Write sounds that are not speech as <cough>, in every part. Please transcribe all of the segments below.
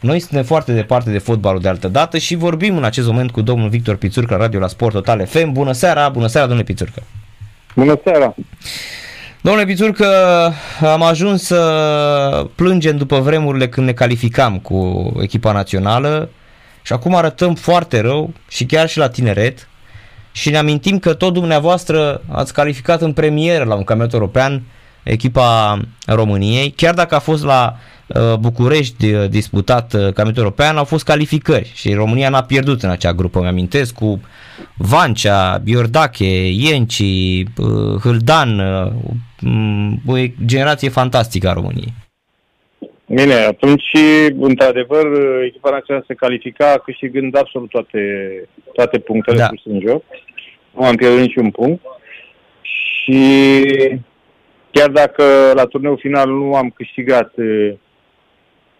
Noi suntem foarte departe de fotbalul de altă dată și vorbim în acest moment cu domnul Victor Pițurcă la radio la Sport Total FM. Bună seara, bună seara domnule Pițurcă. Bună seara. Domnule Pițurcă, am ajuns să plângem după vremurile când ne calificam cu echipa națională și acum arătăm foarte rău și chiar și la tineret și ne amintim că tot dumneavoastră ați calificat în premieră la un campionat european echipa României, chiar dacă a fost la uh, București uh, disputat uh, campionatul european, au fost calificări și România n-a pierdut în acea grupă, mi-amintesc, cu Vancea, Iordache, Ienci, Hâldan, o generație fantastică a României. Bine, atunci, într-adevăr, echipa națională se califica câștigând absolut toate, toate punctele da. puse în joc. Nu am pierdut niciun punct. Și chiar dacă la turneul final nu am câștigat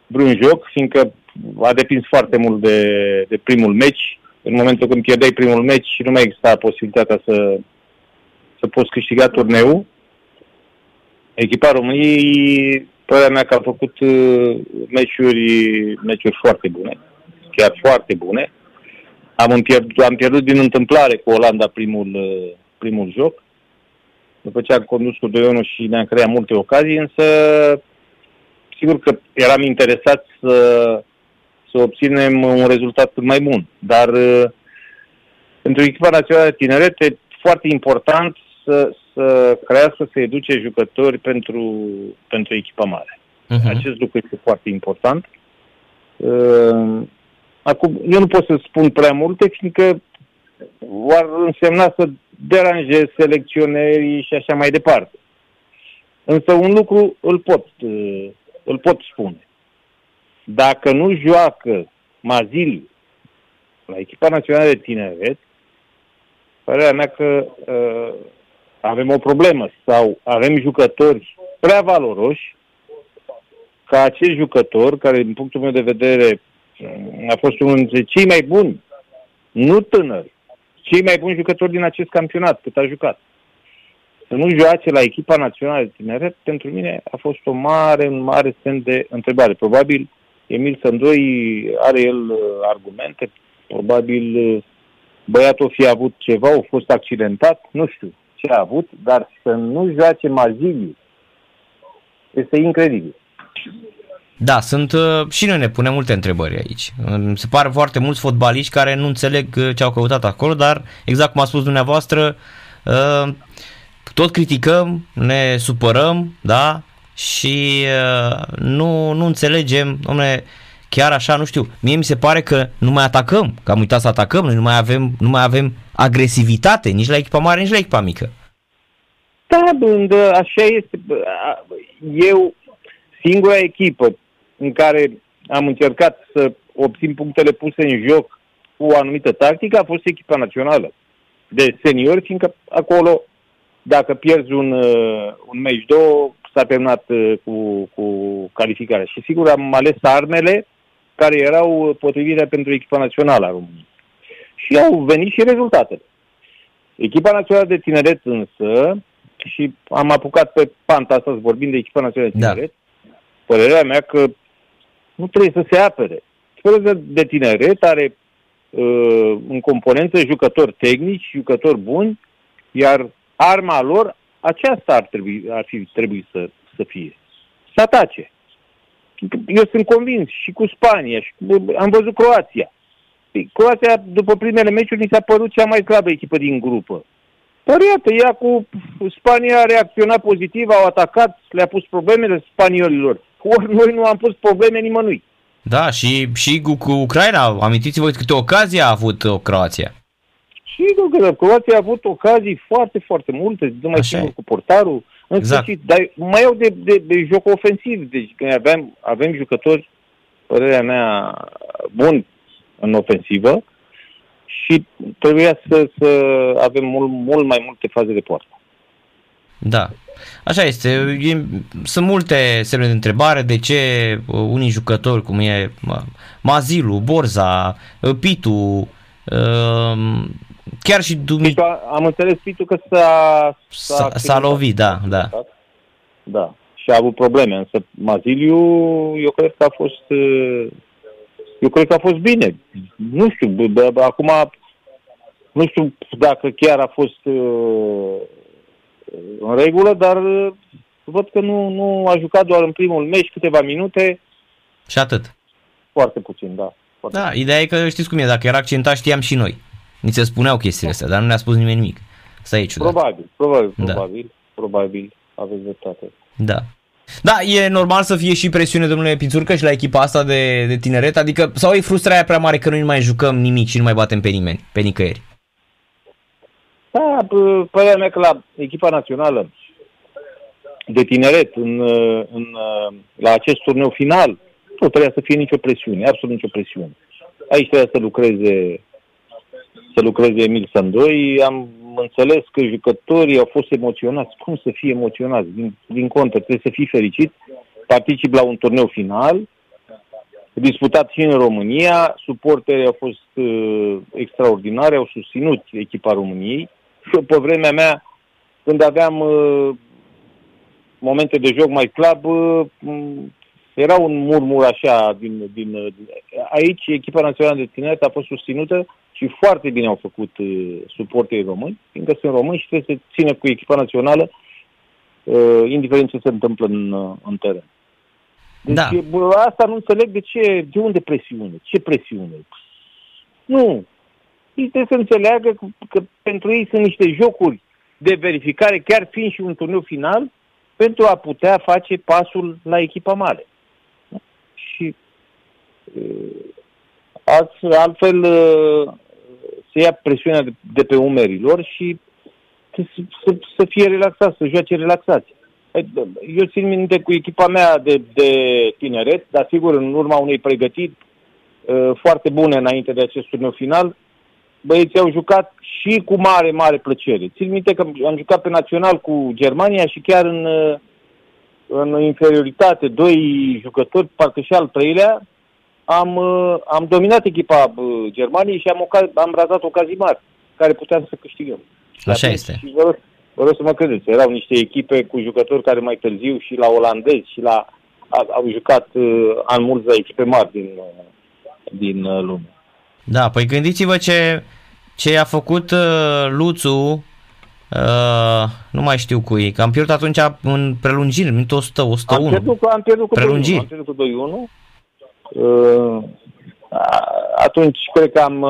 vreun joc, fiindcă a depins foarte mult de, de primul meci, în momentul când pierdeai primul meci și nu mai exista posibilitatea să, să poți câștiga turneul, echipa României Părerea mea că a făcut uh, meciuri, meciuri foarte bune, chiar foarte bune. Am pierdut, am pierdut din întâmplare cu Olanda primul, uh, primul joc, după ce am condus cu 2 și ne-am creat multe ocazii, însă sigur că eram interesat să, să obținem un rezultat mai bun. Dar uh, pentru echipa națională de tineret e foarte important să, să crească, să educe jucători pentru, pentru echipa mare. Uh-huh. Acest lucru este foarte important. Uh, acum, eu nu pot să spun prea multe, fiindcă ar însemna să deranjez selecționerii și așa mai departe. Însă un lucru îl pot, uh, îl pot spune. Dacă nu joacă Mazili la echipa națională de tineret, părerea mea că uh, avem o problemă sau avem jucători prea valoroși ca acest jucător, care din punctul meu de vedere a fost unul dintre cei mai buni, nu tânări, cei mai buni jucători din acest campionat, cât a jucat. Să nu joace la echipa națională de tineret, pentru mine a fost o mare, un mare semn de întrebare. Probabil Emil Sândoi are el uh, argumente, probabil uh, băiatul o fi avut ceva, a fost accidentat, nu știu ce a avut, dar să nu joace Maziliu este incredibil. Da, sunt uh, și noi ne punem multe întrebări aici. Mi se pare foarte mulți fotbaliști care nu înțeleg uh, ce au căutat acolo, dar exact cum a spus dumneavoastră, uh, tot criticăm, ne supărăm, da, și nu, nu înțelegem, domnule, chiar așa, nu știu, mie mi se pare că nu mai atacăm, că am uitat să atacăm, noi nu mai avem, nu mai avem agresivitate nici la echipa mare, nici la echipa mică. Da, bând, așa este. Eu, singura echipă în care am încercat să obțin punctele puse în joc cu o anumită tactică a fost echipa națională de seniori, fiindcă acolo, dacă pierzi un, uh, un meci, două, s-a terminat uh, cu, cu calificarea. Și sigur am ales armele care erau potrivite pentru echipa națională a României. Și au venit și rezultatele. Echipa națională de tineret însă, și am apucat pe panta asta să vorbim de echipa națională de da. tineret, da. părerea mea că nu trebuie să se apere. Echipa de tineret are uh, în componență jucători tehnici, jucători buni, iar arma lor aceasta ar trebui, ar fi trebuit să, să fie. Să atace. Eu sunt convins și cu Spania, și cu, am văzut Croația. Păi, Croația, după primele meciuri, mi s-a părut cea mai slabă echipă din grupă. Dar iată, ea cu Spania a reacționat pozitiv, au atacat, le-a pus problemele spaniolilor. Ori noi nu am pus probleme nimănui. Da, și, și cu, cu Ucraina, amintiți-vă câte ocazie a avut o Croația. Sigur că Croația a avut ocazii foarte, foarte multe, nu mai sigur cu portarul, în exact. sfârșit, dar mai iau de, de, de joc ofensiv, deci când avem, avem jucători, părerea mea, buni în ofensivă și trebuia să, să avem mult, mult mai multe faze de poartă. Da. Așa este. E, sunt multe semne de întrebare de ce uh, unii jucători, cum e Mazilu, Borza, uh, Pitu, uh, chiar și Dumitru... Am înțeles, Pitu, că s-a... S-a, s-a lovit, da, da. Da. Și a avut probleme, însă Maziliu, eu cred că a fost eu cred că a fost bine. Nu știu, acum nu știu dacă chiar a fost uh, în regulă, dar uh, văd că nu, nu a jucat doar în primul meci câteva minute. Și atât. Foarte puțin, da. Foarte da, puțin. ideea e că știți cum e, dacă era accentat știam și noi. Ni se spuneau chestiile astea, dar nu ne-a spus nimeni nimic. Asta e ciudat. Probabil, probabil, da. probabil, probabil, aveți dreptate. Da. Da, e normal să fie și presiune, domnule Pițurcă, și la echipa asta de, de tineret, adică sau e frustrarea prea mare că noi nu mai jucăm nimic și nu mai batem pe nimeni, pe nicăieri? Da, părerea mea că la echipa națională de tineret în, în, la acest turneu final nu trebuia să fie nicio presiune, absolut nicio presiune. Aici trebuia să lucreze să lucreze Emil Sandoi. Am înțeles că jucătorii au fost emoționați. Cum să fie emoționați? Din, din contă, trebuie să fii fericit. Particip la un turneu final, disputat și în România. Suporterii au fost uh, extraordinare, au susținut echipa României. Și pe vremea mea, când aveam uh, momente de joc mai slab, uh, era un murmur așa din, din, din... Aici echipa națională de tineret a fost susținută și foarte bine au făcut uh, suporterii români, fiindcă sunt români și trebuie să țină cu echipa națională, uh, indiferent ce se întâmplă în, uh, în teren. Deci da. bă, asta nu înțeleg de ce, de unde presiune, ce presiune. Nu. Ei trebuie să înțeleagă că, că pentru ei sunt niște jocuri de verificare, chiar fiind și un turneu final, pentru a putea face pasul la echipa mare. Și uh, altfel uh, se ia presiunea de, de pe umerilor și să, să, să fie relaxat, să joace relaxați. Eu țin minte cu echipa mea de, de tineret, dar sigur în urma unei pregătiri uh, foarte bune înainte de acest turneu final, băieții au jucat și cu mare, mare plăcere. Țin minte că am jucat pe național cu Germania și chiar în, uh, în inferioritate, doi jucători, parcă și al treilea, am, uh, am dominat echipa uh, Germaniei și am, oca- am razat ocazii mari care puteam să câștigăm. Așa și este. Și vă, vă rog să mă credeți, erau niște echipe cu jucători care mai târziu și la olandezi și la au jucat uh, an mulți la echipe mari din, uh, din uh, lume. Da, păi gândiți-vă ce, ce a făcut uh, Luțu Uh, nu mai știu cu ei, că am pierdut atunci în prelungiri, în 100, 101. Am pierdut, am pierdut cu prelungiri. 2-1. Am pierdut cu 2-1 Uh, atunci cred că am,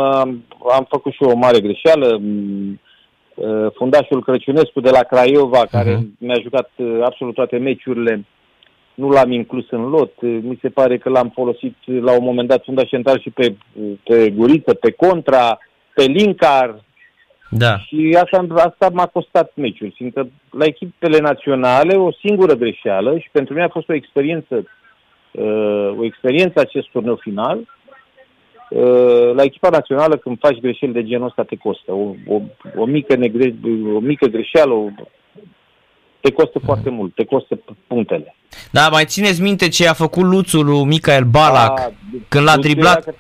am făcut și o mare greșeală. Uh, fundașul Crăciunescu de la Craiova, care uh-huh. mi-a jucat uh, absolut toate meciurile, nu l-am inclus în lot. Mi se pare că l-am folosit la un moment dat fundaș central și pe, pe Guriță, pe Contra, pe Linkar. Da. Și asta, asta m-a costat meciul, fiindcă la echipele naționale o singură greșeală și pentru mine a fost o experiență uh, o experiență acest turneu final. Uh, la echipa națională, când faci greșeli de genul ăsta, te costă. O, o, o, mică, negre, o mică greșeală o, te costă mm. foarte mult, te costă punctele. Da, mai țineți minte ce a făcut Luțul lui Michael Balac a, când l-a driblat?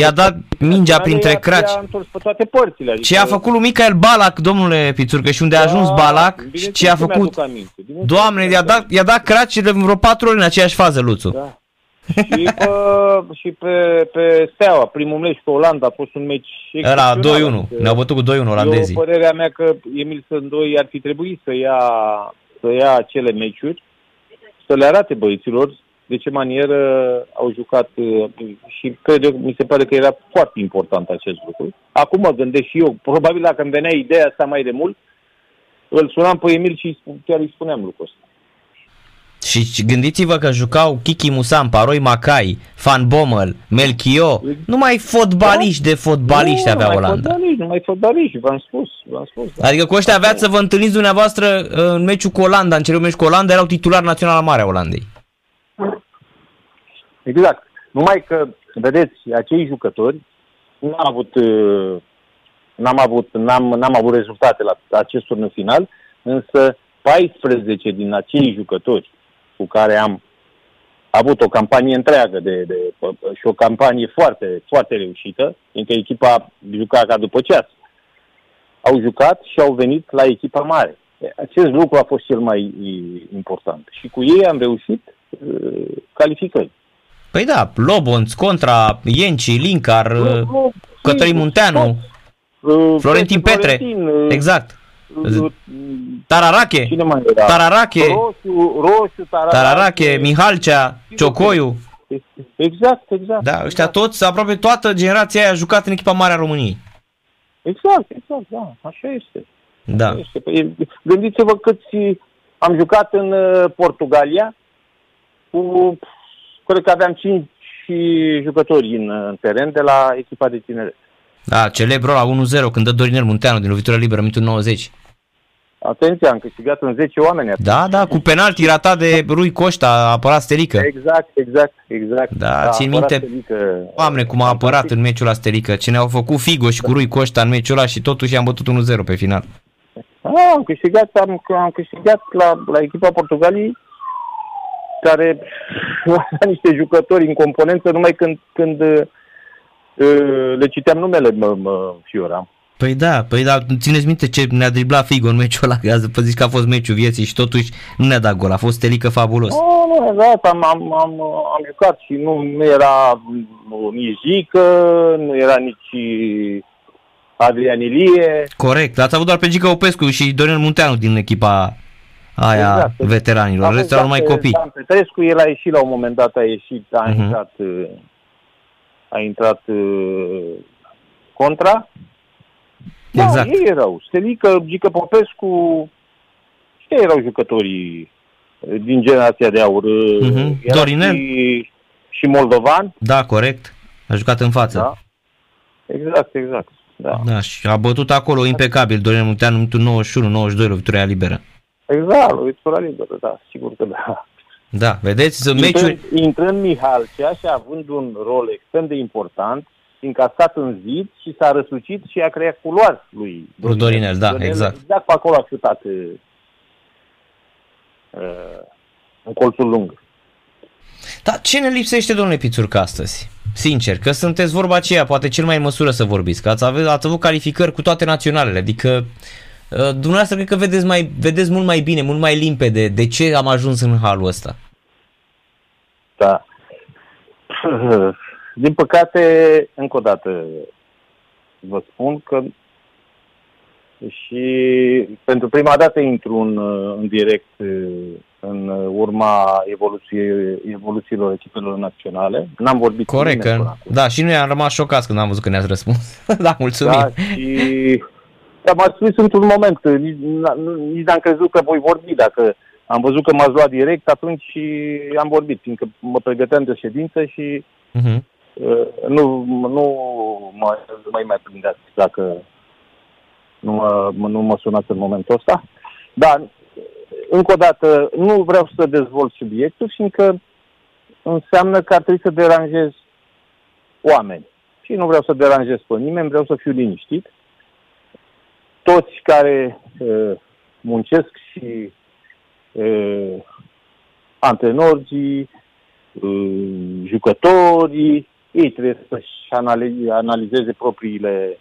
I-a dat mingea printre craci. A întors pe toate părțile. Adică... Ce a făcut lui Michael Balac, domnule Pițurcă, și unde a da, ajuns Balac și ce a făcut... Doamne, i-a dat, i-a dat craci de vreo patru ori în aceeași fază, Luțu. Da. și pe, <laughs> și pe, pe Steaua, primul meci cu Olanda a fost un meci Era 2-1, ne-au bătut cu 2-1 olandezii. Eu, părerea mea că Emil Sândoi ar fi trebuit să ia, să ia acele meciuri, să le arate băieților de ce manieră au jucat uh, și cred eu, mi se pare că era foarte important acest lucru. Acum mă gândesc și eu, probabil dacă îmi venea ideea asta mai de mult, îl sunam pe Emil și chiar îi spuneam lucrul ăsta. Și gândiți-vă că jucau Kiki Musampa, Roy Macai, Van Bommel, Melchio, numai fotbaliști da? de fotbaliști nu, avea Olanda. Fotbaliști, numai fotbaliști, v-am spus, v-am spus. Da. Adică cu ăștia aveați să vă întâlniți dumneavoastră uh, în meciul cu Olanda, în cele meci cu Olanda, erau titular național mare a Olandei. Exact. Numai că, vedeți, acei jucători nu am avut, uh, n-am avut, n-am, n-am avut rezultate la acest turneu final, însă 14 din acei jucători cu care am avut o campanie întreagă de, de, și o campanie foarte, foarte reușită, fiindcă echipa juca ca după ceas. Au jucat și au venit la echipa mare. Acest lucru a fost cel mai important. Și cu ei am reușit uh, calificări. Păi da, Lobonț contra Ienci, Linkar, uh, Cătălin Munteanu, uh, Florentin Petre, Florentin, exact. Tararache, Tararache, Roșu, Roșu Tararache, Tararache Mihalcea, Ciocoiu. Exact, exact. Da, ăștia exact. toți, aproape toată generația aia a jucat în echipa mare a României. Exact, exact, da, așa este. Da. Așa este. Păi, gândiți-vă câți am jucat în uh, Portugalia cu, cred că aveam 5 jucători în, în teren de la echipa de tineret. Da, celebru la 1-0 când dă Dorinel Munteanu din lovitură liberă, minutul 90. Atenție, am câștigat în 10 oameni. Atunci. Da, da, cu penalti ratat de Rui Coșta, a apărat Stelică. Exact, exact, exact. Da, da țin minte, Stelică. Doamne, cum a apărat în meciul la Stelică. Ce ne-au făcut Figo și cu Rui Coșta în meciul ăla și totuși am bătut 1-0 pe final. Ah, am câștigat, am, am câștigat la, la echipa Portugaliei care <laughs> a niște jucători în componență numai când, când uh, le citeam numele, mă, mă fioram. Păi da, păi da, țineți minte ce ne-a driblat Figo în meciul ăla, că zici că a fost meciul vieții și totuși nu ne-a dat gol, a fost telică fabulos. Nu, nu, exact, am, am, am, am jucat și nu, nu era nici Zică, nu era nici Adrian Ilie. Corect, ați avut doar pe Gica Opescu și Dorin Munteanu din echipa aia exact. veteranilor, restul erau numai copii. Dan Petrescu, el a ieșit la un moment dat, a ieșit, a uh-huh. intrat, a intrat uh, contra. Da, exact. ei erau. Stelică, Gică Popescu, și erau jucătorii din generația de aur. Uh-huh. Dorinel? Și, și Moldovan. Da, corect. A jucat în față. Da. Exact, exact. Da. da, și a bătut acolo impecabil Dorinel Munteanu, minutul 91-92, lovitura liberă. Exact, lovitura liberă, da, sigur că da. Da, vedeți, sunt meciuri... Intrând Mihalcea și având un rol extrem de important, încascat în zid și s-a răsucit și a creat culoare lui Dorinel. Dorinel, da, Dorinel, exact. Exact pe acolo a șutat uh, în colțul lung. Dar ce ne lipsește, domnule Pițurcă, astăzi? Sincer, că sunteți vorba aceea, poate cel mai în măsură să vorbiți, că ați avut, ați avut calificări cu toate naționalele, adică uh, dumneavoastră cred că vedeți, mai, vedeți mult mai bine, mult mai limpede de ce am ajuns în halul ăsta. Da. <clears throat> Din păcate, încă o dată vă spun că și pentru prima dată intru în, în direct în urma evoluției, evoluțiilor echipelor naționale. N-am vorbit Corect, cu că, da, și noi am rămas șocați când am văzut că ne-ați răspuns. <laughs> da, mulțumim. Da, și am spus într-un moment, nici, nici n-am crezut că voi vorbi. Dacă am văzut că m-ați luat direct, atunci am vorbit, fiindcă mă pregăteam de ședință și uh-huh. nu, nu mă, mai mai prindeați dacă nu mă, nu mă sunați în momentul ăsta. Dar, încă o dată, nu vreau să dezvolt subiectul, fiindcă înseamnă că ar trebui să deranjez oameni. Și nu vreau să deranjez pe nimeni, vreau să fiu liniștit. Toți care uh, muncesc și uh, antrenorii, uh, jucătorii, ei trebuie să-și analizeze propriile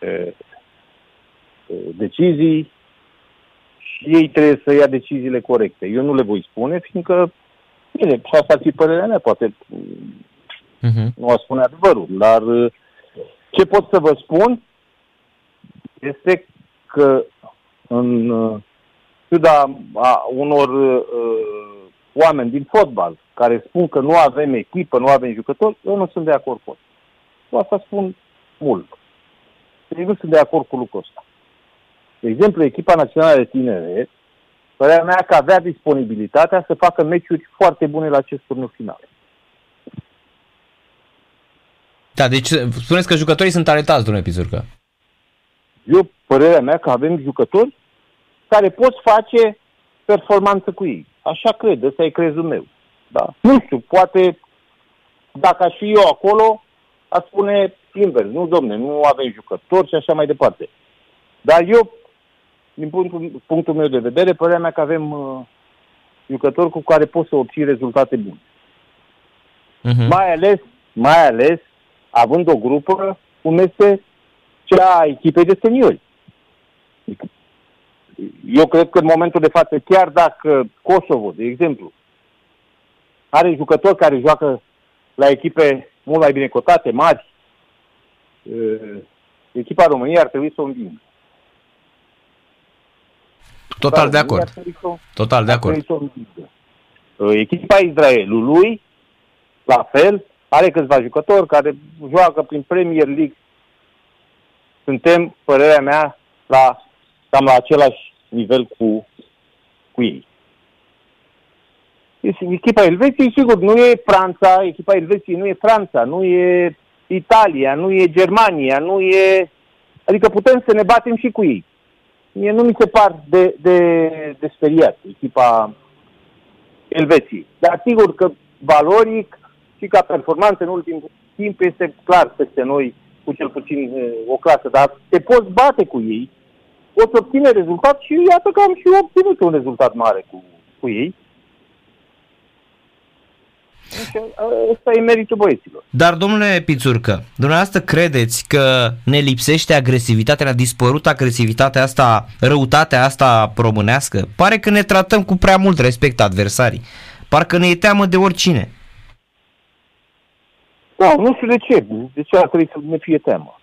uh, decizii și ei trebuie să ia deciziile corecte. Eu nu le voi spune, fiindcă, bine, și asta ar fi părerea mea, poate uh-huh. nu a spune adevărul, dar ce pot să vă spun este că în ciuda a unor uh, oameni din fotbal care spun că nu avem echipă, nu avem jucători, eu nu sunt de acord cu asta. Cu asta spun mult. Eu nu sunt de acord cu lucrul ăsta. De exemplu, echipa națională de tinere, părerea mea că avea disponibilitatea să facă meciuri foarte bune la acest turnul final. Da, deci spuneți că jucătorii sunt talentați, domnule Pizurcă. Eu, părerea mea că avem jucători care pot face performanță cu ei. Așa cred, ăsta e crezul meu. Da? Nu știu, poate dacă aș fi eu acolo, aș spune invers. Nu, domne, nu avem jucători și așa mai departe. Dar eu din punctul, punctul meu de vedere, părerea mea că avem uh, jucători cu care poți să obții rezultate bune. Uh-huh. Mai ales, mai ales având o grupă cum este cea a echipei de seniori. Eu cred că în momentul de față, chiar dacă Kosovo, de exemplu, are jucători care joacă la echipe mult mai bine cotate, mari. Uh, echipa României ar trebui să o învingă. Total de acord. Total de acord. Uh, echipa Israelului, la fel, are câțiva jucători care joacă prin Premier League. Suntem, părerea mea, la, cam la același nivel cu, cu ei. Echipa Elveției, sigur, nu e Franța, echipa Elveției nu e Franța, nu e Italia, nu e Germania, nu e... Adică putem să ne batem și cu ei. Mie nu mi se par de, de, de speriat echipa Elveției. Dar sigur că valoric și ca performanță în ultimul timp este clar peste noi cu cel puțin o clasă, dar te poți bate cu ei, poți obține rezultat și iată că am și obținut un rezultat mare cu, cu ei. Ăsta e meritul băieților. Dar, domnule Pițurcă, dumneavoastră credeți că ne lipsește agresivitatea, ne-a dispărut agresivitatea asta, răutatea asta românească? Pare că ne tratăm cu prea mult respect adversarii. Parcă ne e teamă de oricine. Da, nu știu de ce. De ce ar trebui să ne fie teamă?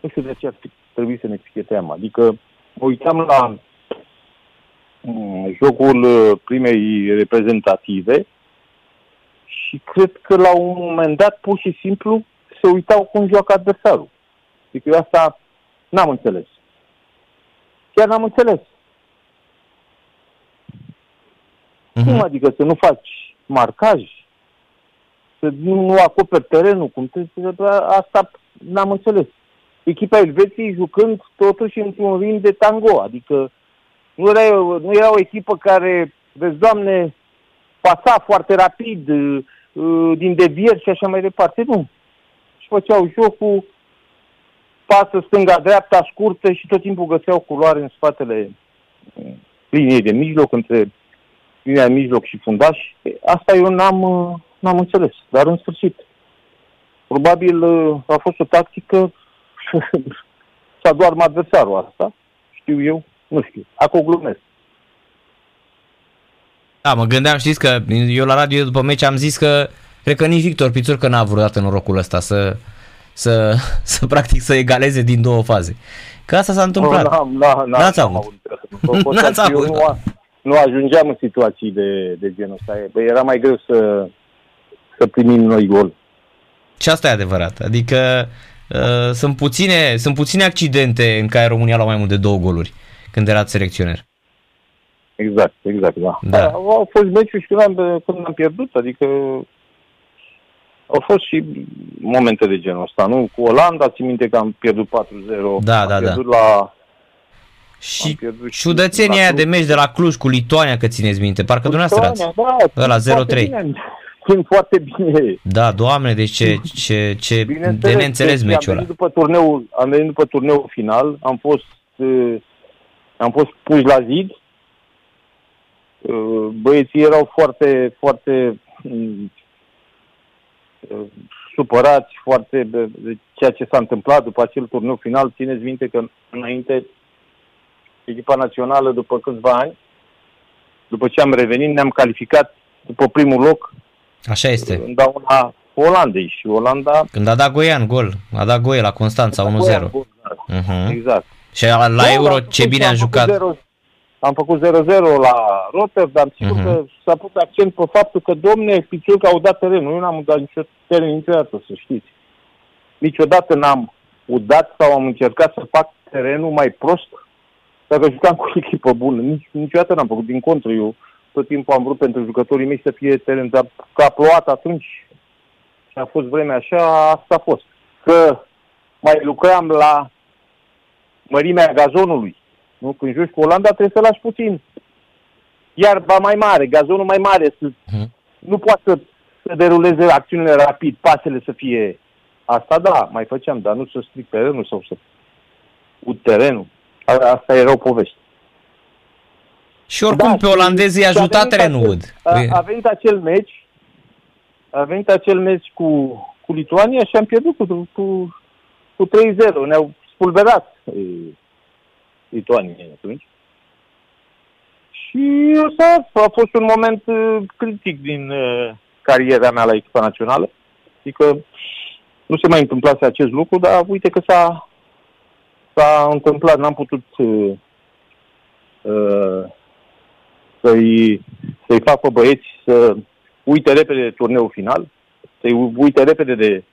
Nu știu de ce ar trebui să ne fie teamă. Adică mă uitam la mm, jocul uh, primei reprezentative și cred că la un moment dat, pur și simplu, se uitau cum joacă adversarul. Adică eu asta n-am înțeles. Chiar n-am înțeles. Uh-huh. Cum adică să nu faci marcaj? Să nu acoperi terenul? Cum trebuie? Asta n-am înțeles. Echipa Elveției jucând totuși într-un ring de tango, adică nu era, nu era o echipă care, vezi, Doamne, pasa foarte rapid, Uh, din devieri și așa mai departe. Nu. Și făceau jocul, pasă stânga-dreapta, scurtă și tot timpul găseau culoare în spatele uh, liniei de mijloc, între linia de mijloc și fundaș. Asta eu n-am, uh, n-am înțeles, dar în sfârșit. Probabil a fost o tactică <laughs> să doarmă adversarul asta, știu eu, nu știu, acum glumesc. Da, mă gândeam, știți că eu la radio după meci am zis că cred că nici Victor Pițurcă n-a vreodată norocul ăsta să, să, <laughs> să practic să egaleze din două faze. Că asta s-a întâmplat. No, n-am, n-am, N-ați avut. <laughs> N-ați avut. Nu, nu ajungeam în situații de, de genul ăsta. Bă, era mai greu să, să primim noi gol. Și asta e adevărat. Adică uh, sunt, puține, sunt puține accidente în care România a luat mai mult de două goluri când era selecționer. Exact, exact, da. da. Au fost meciuri și când am, când am pierdut, adică au fost și momente de genul ăsta, nu? Cu Olanda, țin minte că am pierdut 4-0. Da, am da, pierdut da. La, și ciudățenia aia de meci de la Cluj cu Lituania, că țineți minte, parcă dumneavoastră ați. Da, la 0-3. Țin foarte bine. Da, doamne, deci ce, ce, ce de neînțeles deci meciul ăla. După turneul, am venit după turneul final, am fost, uh, am fost puși la zid, uh, băieții erau foarte, foarte mm, uh, supărați foarte de, de ceea ce s-a întâmplat după acel turneu final. Țineți minte că înainte echipa națională, după câțiva ani, după ce am revenit, ne-am calificat după primul loc. Așa este. În dauna Olandei și Olanda... Când a dat Goian gol, a dat Goie la Constanța 1-0. Goian, uh-huh. Mhm. Exact. Și la, la da, Euro ce bine a jucat. 0, am făcut 0-0 la Rotterdam, sigur uh-huh. că s-a pus accent pe faptul că, domne, Piciul că au dat terenul. Eu n-am dat nicio teren niciodată, să știți. Niciodată n-am udat sau am încercat să fac terenul mai prost dacă jucam cu o echipă bună. Nici, niciodată n-am făcut. Din contră, eu tot timpul am vrut pentru jucătorii mei să fie teren, dar că a plouat atunci și a fost vremea așa, asta a fost. Că mai lucram la mărimea gazonului nu? Când joci cu Olanda trebuie să lași puțin. Iarba mai mare, gazonul mai mare, să, uh-huh. nu poate să, să deruleze acțiunile rapid, pasele să fie... Asta da, mai făceam, dar nu să stric terenul sau să ud terenul. Asta era o poveste. Și oricum da, pe olandezii ajuta terenul ud. A, păi- a venit acel meci, a venit acel meci cu, cu Lituania și am pierdut cu, cu, cu 3-0. Ne-au spulberat Lituania atunci. Și ăsta a fost un moment uh, critic din uh, cariera mea la echipa națională. Adică nu se mai întâmplase acest lucru, dar uite că s-a, s-a întâmplat, n-am putut uh, uh, să-i, să-i fac pe băieți să uite repede de turneul final, să-i uite repede de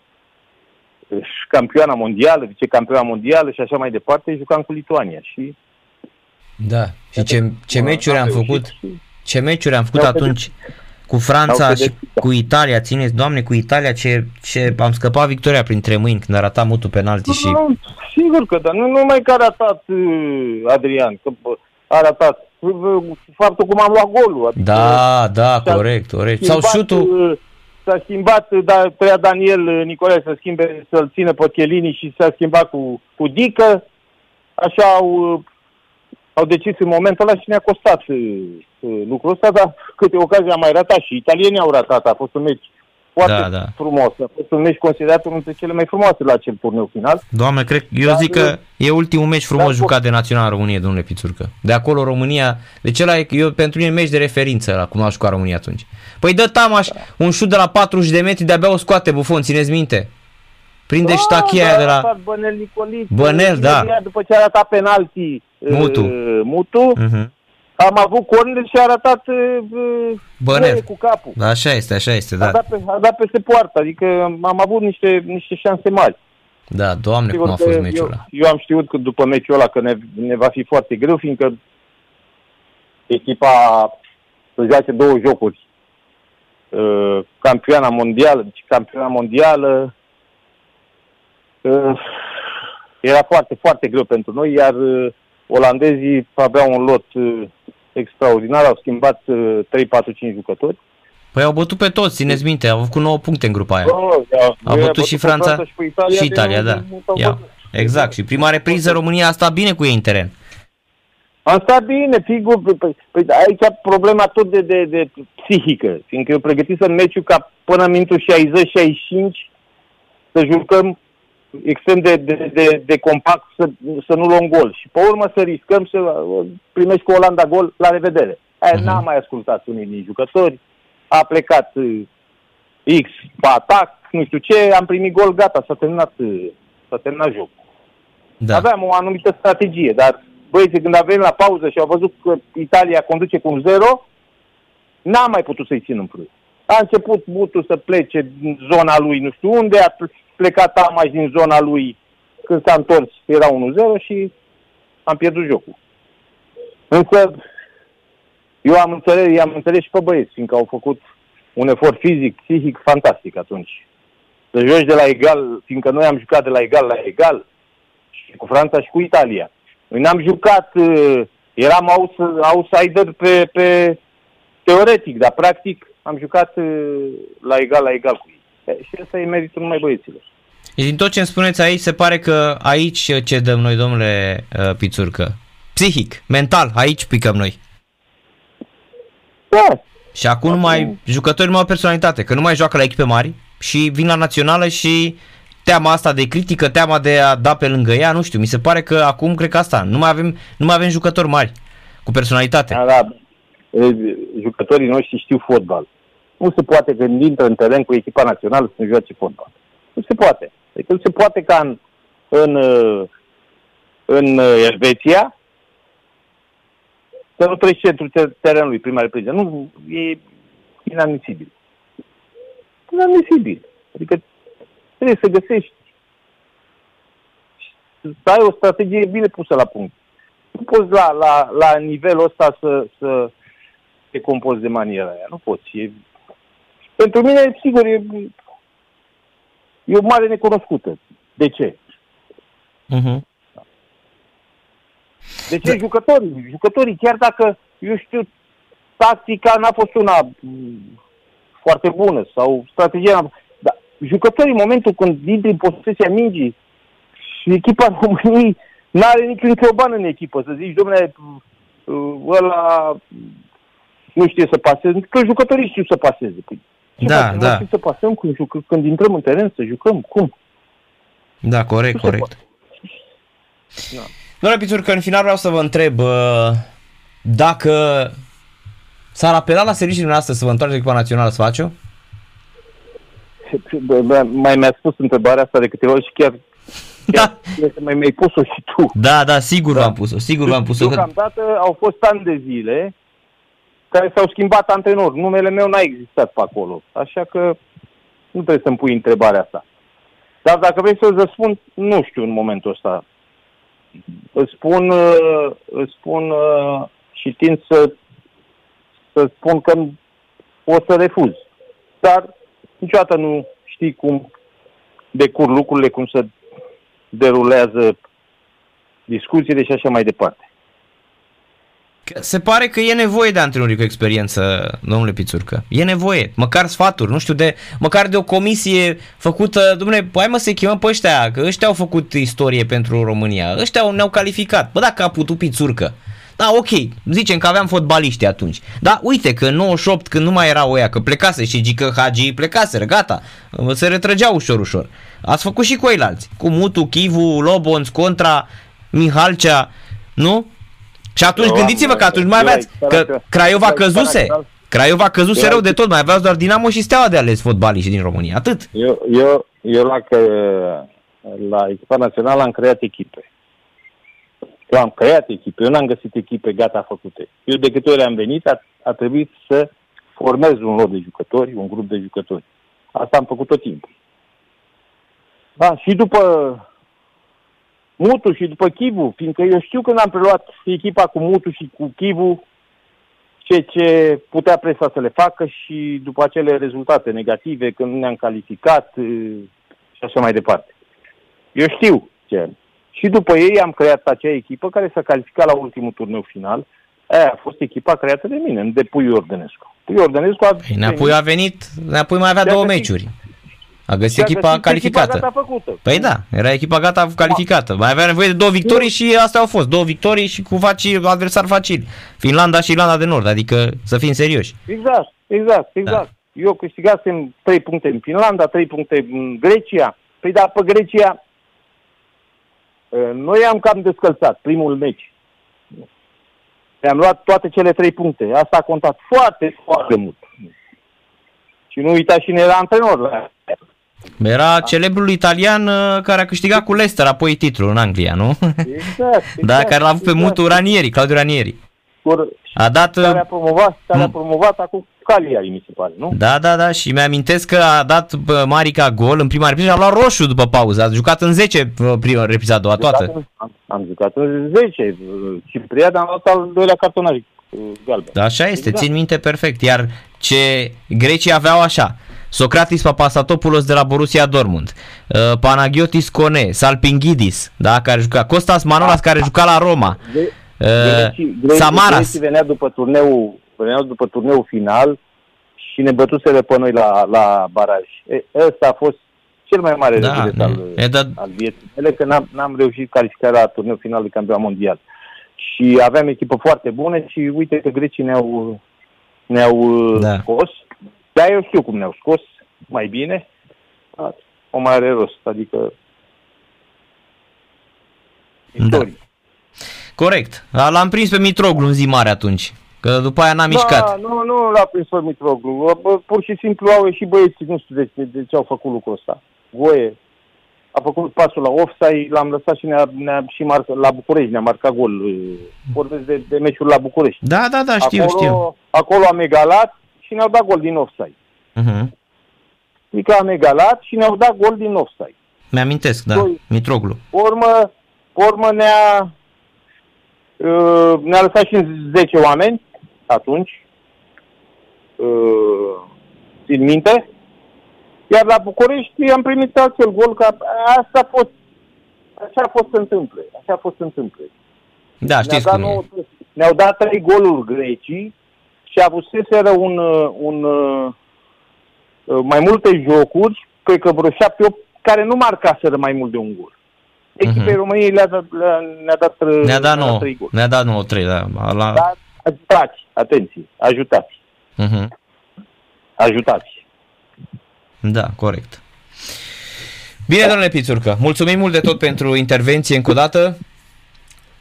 campioana mondială, vicecampioana mondială și așa mai departe, jucam cu Lituania și da, și ce, ce meciuri am făcut, ce meciuri am făcut atunci cu Franța și cu Italia, țineți, doamne, cu Italia ce, ce am scăpat victoria printre mâini când a ratat mutul penalti și... Nu, sigur că da, nu numai că a ratat uh, Adrian, că a ratat faptul cum am luat golul. Adică da, da, corect, corect. Sau șutul... Uh, s-a schimbat, da, tăia Daniel uh, Nicolae să schimbe, să-l țină pe Chelini și s-a schimbat cu, cu Dică. Așa au au decis în momentul ăla și ne-a costat uh, uh, lucrul ăsta, dar câte ocazii am mai ratat și italienii au ratat, a fost un meci foarte da, da. frumos, a fost un meci considerat unul dintre cele mai frumoase la acel turneu final. Doamne, cred, eu dar, zic că e ultimul meci frumos dar, jucat de Național România, domnule Pițurcă. De acolo România, de ce la eu, pentru mine meci de referință la cum a jucat România atunci. Păi dă Tamaș da. un șut de la 40 de metri, de-abia o scoate Bufon, țineți minte? Prinde da, ștachia da, de la... Bănel Nicoliț. Bănel, da. După ce a arătat penaltii Mutu. Uh, Mutu. Uh-huh. Am avut corner și a arătat uh, Bănel. cu capul. Da, așa este, așa este, da. A dat, pe, a dat peste poartă, adică am avut niște, niște șanse mari. Da, doamne, Sigur cum a fost meciul ăla. Eu, eu am știut că după meciul ăla că ne, ne va fi foarte greu, fiindcă echipa să joace două jocuri. Uh, campioana mondială, deci campioana mondială, uh, era foarte, foarte greu pentru noi, iar uh, olandezii aveau un lot uh, extraordinar, au schimbat uh, 3, 4, 5 jucători. Păi au bătut pe toți, țineți minte, au făcut 9 puncte în grupa aia. Oh, da, au bătut, bătut și Franța, Franța și, Italia, și Italia, da. Ia. Exact, și prima repriză România a stat bine cu ei în teren. Am stat bine, figur, păi, păi, păi aici problema tot de, de, de psihică, fiindcă eu pregătisem meciul ca până în minutul 60-65 să jucăm extrem de, de, de, de compact să, să nu luăm gol. Și pe urmă să riscăm să primești cu Olanda gol, la revedere. Aia uh-huh. n-a mai ascultat unii din jucători, a plecat uh, X pe atac, nu știu ce, am primit gol, gata, s-a terminat, uh, s-a terminat jocul. Da. Aveam o anumită strategie, dar băieții când a venit la pauză și au văzut că Italia conduce cu un 0, n-am mai putut să-i țin în plus. A început Mutu să plece din zona lui nu știu unde, a plecat Tamaș din zona lui când s-a întors, era 1-0 și am pierdut jocul. Însă eu am înțeles, i-am înțeles și pe băieți, fiindcă au făcut un efort fizic, psihic fantastic atunci. Să joci de la egal, fiindcă noi am jucat de la egal la egal, și cu Franța și cu Italia. Noi n-am jucat, uh, eram outsider pe, pe teoretic, dar practic am jucat uh, la egal la egal cu ei. Și asta e meritul numai băieților. Din tot ce îmi spuneți aici, se pare că aici ce dăm noi, domnule uh, Pițurcă. Psihic, mental, aici picăm noi. Da. Și acum nu mai, jucătorii nu mai au personalitate, că nu mai joacă la echipe mari și vin la națională și teama asta de critică, teama de a da pe lângă ea, nu știu, mi se pare că acum cred că asta, nu mai avem, nu mai avem jucători mari cu personalitate. Da, da. Jucătorii noștri știu fotbal. Nu se poate când intră în teren cu echipa națională să joace fotbal. Nu se poate. Deci nu se poate ca în, în, în Elveția să nu treci centrul terenului prima repriză. Nu, e inadmisibil. Inadmisibil. Adică trebuie să găsești să ai o strategie bine pusă la punct. Nu poți la, la, la nivelul ăsta să, să te compozi de maniera aia. Nu poți. E pentru mine, sigur, e, e o mare necunoscută. De ce? Uh-huh. De ce da. jucătorii? Jucătorii, chiar dacă, eu știu, tactica n-a fost una mm, foarte bună sau strategia dar jucătorii în momentul când intri în posesia mingii și echipa României n-are niciun cioban în echipă, să zici, domnule, mm, ăla nu știe să paseze, că jucătorii știu să paseze. Păi, da, facem? da. să pasăm când, juc, când intrăm în teren să jucăm? Cum? Da, corect, nu corect. Da. Domnule că în final vreau să vă întreb uh, dacă s-ar apela la serviciile noastre să vă întoarceți echipa națională să face mai mi-a spus întrebarea asta de câteva ori și chiar, <laughs> chiar Da. mai mi-ai pus-o și tu. Da, da, sigur Da. v-am pus-o, sigur v-am pus-o. Că... Deocamdată au fost ani de zile care s-au schimbat antrenori. Numele meu n-a existat pe acolo. Așa că nu trebuie să-mi pui întrebarea asta. Dar dacă vrei să-ți răspund, nu știu în momentul ăsta. Îți spun, uh, îți spun uh, și tind să, să spun că o să refuz. Dar niciodată nu știi cum decur lucrurile, cum se derulează discuțiile și așa mai departe. Că Se pare că e nevoie de antrenori cu experiență, domnule Pițurcă. E nevoie. Măcar sfaturi, nu știu, de, măcar de o comisie făcută, domnule, hai mă să chemăm pe ăștia, că ăștia au făcut istorie pentru România, ăștia au- ne-au calificat. Bă, dacă a putut Pițurcă. Da, ok, zicem că aveam fotbaliști atunci. Da, uite că în 98, când nu mai era oia, că plecase și Gică Hagi, plecaseră, gata, se retrăgeau ușor, ușor. Ați făcut și cu ei alții, cu Mutu, Chivu, Lobonț, Contra, Mihalcea, nu? Și atunci Eu am- gândiți-vă că atunci mai eu aveați, aici, că săracă. Craiova Eu aici, căzuse, săracă. Craiova căzuse Eu rău aici. de tot, mai aveați doar Dinamo și Steaua de ales fotbaliști din România, atât. Eu, eu, eu la, că, la echipa națională am creat echipe. Eu am creat echipe, eu n-am găsit echipe gata făcute. Eu de câte ori am venit, a, a trebuit să formez un lot de jucători, un grup de jucători. Asta am făcut tot timpul. Da, și după Mutu și după Chivu, fiindcă eu știu când am preluat echipa cu Mutu și cu Chivu, ce, ce putea presa să le facă și după acele rezultate negative, când nu ne-am calificat e, și așa mai departe. Eu știu ce. Și după ei am creat acea echipă care s-a calificat la ultimul turneu final. Aia a fost echipa creată de mine, de Pui Ordănescu. Pui Ordănescu a Păi Neapoi a venit, Neapoi mai avea Și-a două găsit- meciuri. A găsit și-a echipa găsit calificată. Echipa gata făcută. Păi da, era echipa gata calificată. Mai avea nevoie de două victorii și astea au fost. Două victorii și cu facil, adversari facili. Finlanda și Irlanda de Nord, adică să fim serioși. Exact, exact, exact. Da. Eu câștigasem 3 puncte în Finlanda, 3 puncte în Grecia. Păi da, pe Grecia uh, noi am cam descălțat primul meci. Am luat toate cele trei puncte. Asta a contat foarte, foarte mult. Și nu uita cine era antrenor. la- Era celebrul italian uh, care a câștigat cu Leicester apoi titlul în Anglia, nu? Exact, <laughs> exact. Da, care l-a avut pe exact. mutul Ranieri, Claudiu Ranieri. Cor- A dat... Care a uh, promovat, care a Mm. promovat acum Cagliari, mi se pare, nu? Da, da, da, și mi-amintesc că a dat bă, Marica gol în prima repriză și a luat roșu după pauză. A jucat în 10 bă, prima repriza a doua, toată. Am, am jucat în 10. Ciprian am luat al doilea cartonaj uh, galben. Da, așa este, Exact. țin minte perfect. Iar ce grecii aveau așa, Socratis Papasatopoulos de la Borussia Dortmund, uh, Panagiotis Kone, Salpingidis, da, care juca, Costas Manolas care juca la Roma, Gre- uh, Grecii- grecii- Samaras. Grecii venea după turneul, veneau după turneul final și ne bătuseră pe noi la, la baraj. E, ăsta a fost cel mai mare Da, regret ne- al, e dat- al vieții mele, că n-am, n-am reușit calificarea la turneul final de campion mondial. Și aveam echipă foarte bună și uite că grecii ne-au, ne-au Da. da. scos. Dar eu știu cum ne-au scos mai bine. Da, O mai are rost, adică istorie. corect. A- L-am prins pe Mitroglu în zi mare atunci, că după aia n-a mișcat. Da, nu, nu l-a prins pe Mitroglu. Bă, Pur și simplu au ieșit băieții, nu știu de, de, de ce au făcut lucrul ăsta. Voie a făcut pasul la offside, l-am lăsat și ne-a, ne-a și marca, la București, ne-a marcat gol. Vorbesc de, de meciul la București. Da, da, da, știu, acolo, știu. acolo am egalat și ne-au dat gol din offside. Uh-huh. Adică am egalat și ne-au dat gol din offside. Mi-amintesc, da, Doi. Mitroglu. Pe urmă, pe urmă ne-a, uh, ne-a lăsat și în 10 oameni atunci, uh, țin minte, iar la București am primit acel gol, că asta a fost, așa a fost să întâmple, așa a fost să întâmple. Da, Ne-a știți dat cum e. nouă- ne-au dat trei goluri grecii și avuseseră un, uh, un, uh, uh, mai multe jocuri, cred că vreo șapte, opt, care nu marcaseră mai mult de un gol. Echipei Mhm. României le-a dat, le-a, ne-a dat, uh, Ne-a dat ne-a 9, trei goluri. ne-a dat 9-3, da. La... Dar ajutați, atenție, ajutați, Uh-huh. ajutați. Da, corect. Bine, domnule Pițurcă, mulțumim mult de tot pentru intervenție încă o dată.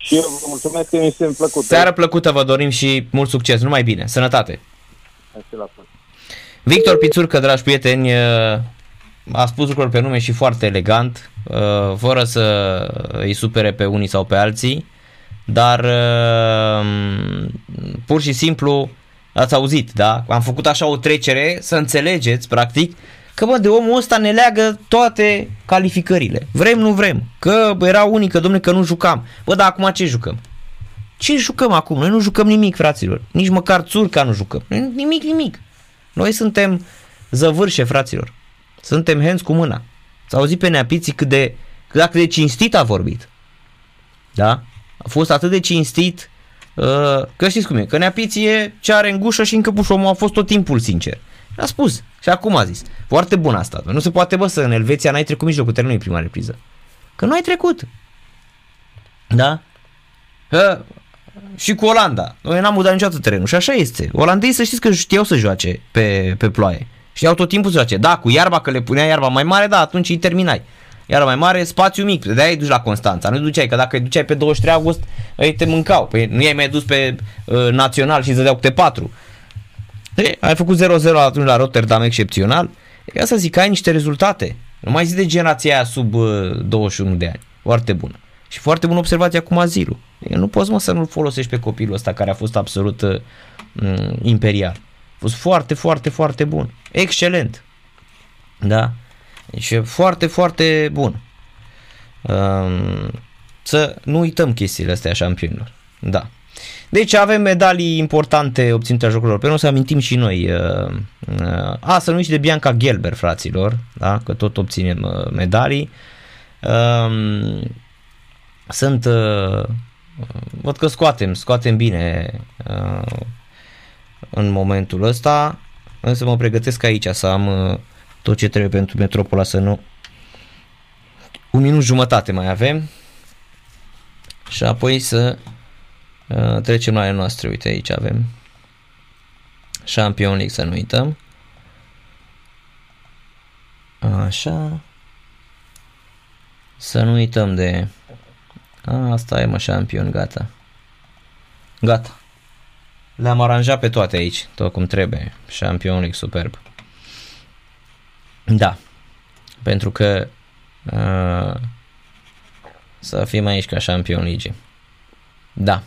Și eu vă mulțumesc că mi se plăcut. Seară plăcută vă dorim și mult succes, numai bine, sănătate. Asta la fel. Victor Pițurcă, dragi prieteni, uh, a spus lucruri pe nume și foarte elegant, uh, fără să îi supere pe unii sau pe alții, dar uh, pur și simplu ați auzit, da? Am făcut așa o trecere să înțelegeți, practic, că bă, de omul ăsta ne leagă toate calificările. Vrem, nu vrem. Că era unică, domne, că nu jucam. Bă, dar acum ce jucăm? Ce jucăm acum? Noi nu jucăm nimic, fraților. Nici măcar țurca nu jucăm. Nimic, nimic. Noi suntem zăvârșe, fraților. Suntem hands cu mâna. S-a auzit pe Neapiții cât de, cât de cinstit a vorbit. Da? A fost atât de cinstit uh, că știți cum e, că Neapiții e ce are în gușă și în căpuș omul a fost tot timpul sincer. A spus și acum a zis. Foarte bun asta. Nu se poate bă să în Elveția n-ai trecut mijlocul terenului prima repriză. Că nu ai trecut. Da? Că și cu Olanda. Noi n-am udat niciodată terenul și așa este. Olandei să știți că știau să joace pe, pe ploaie. Știau tot timpul să joace. Da, cu iarba, că le punea iarba mai mare, da, atunci îi terminai. Iarba mai mare, spațiu mic, de-aia îi duci la Constanța. Nu duceai, că dacă îi duceai pe 23 august, ei te mâncau. Păi nu i-ai mai dus pe uh, național și îți dădeau câte 4. E, ai făcut 0-0 atunci la Rotterdam excepțional. E, asta zic, ai niște rezultate. Nu mai zi de generația aia sub uh, 21 de ani. Foarte bună. Și foarte bună observația cu Mazilu. E, nu poți mă să nu-l folosești pe copilul ăsta care a fost absolut uh, imperial. A fost foarte, foarte, foarte bun. Excelent. Da? Deci e foarte, foarte bun. Um, să nu uităm chestiile astea șampionilor. Da. Deci avem medalii importante obținute a jocurilor pe să amintim și noi. Uh, uh, a, să nu uiți de Bianca Gelber, fraților, da? că tot obținem uh, medalii. Um, sunt, văd că scoatem, scoatem bine în momentul ăsta, însă mă pregătesc aici să am tot ce trebuie pentru Metropola să nu... Un minut jumătate mai avem și apoi să Uh, trecem la ale noastre, uite aici avem Champion League, să nu uităm. Așa. Să nu uităm de... A, asta e mă, Champion, gata. Gata. Le-am aranjat pe toate aici, tot cum trebuie. Champion League, superb. Da. Pentru că uh, să fim aici ca Champion League. Da.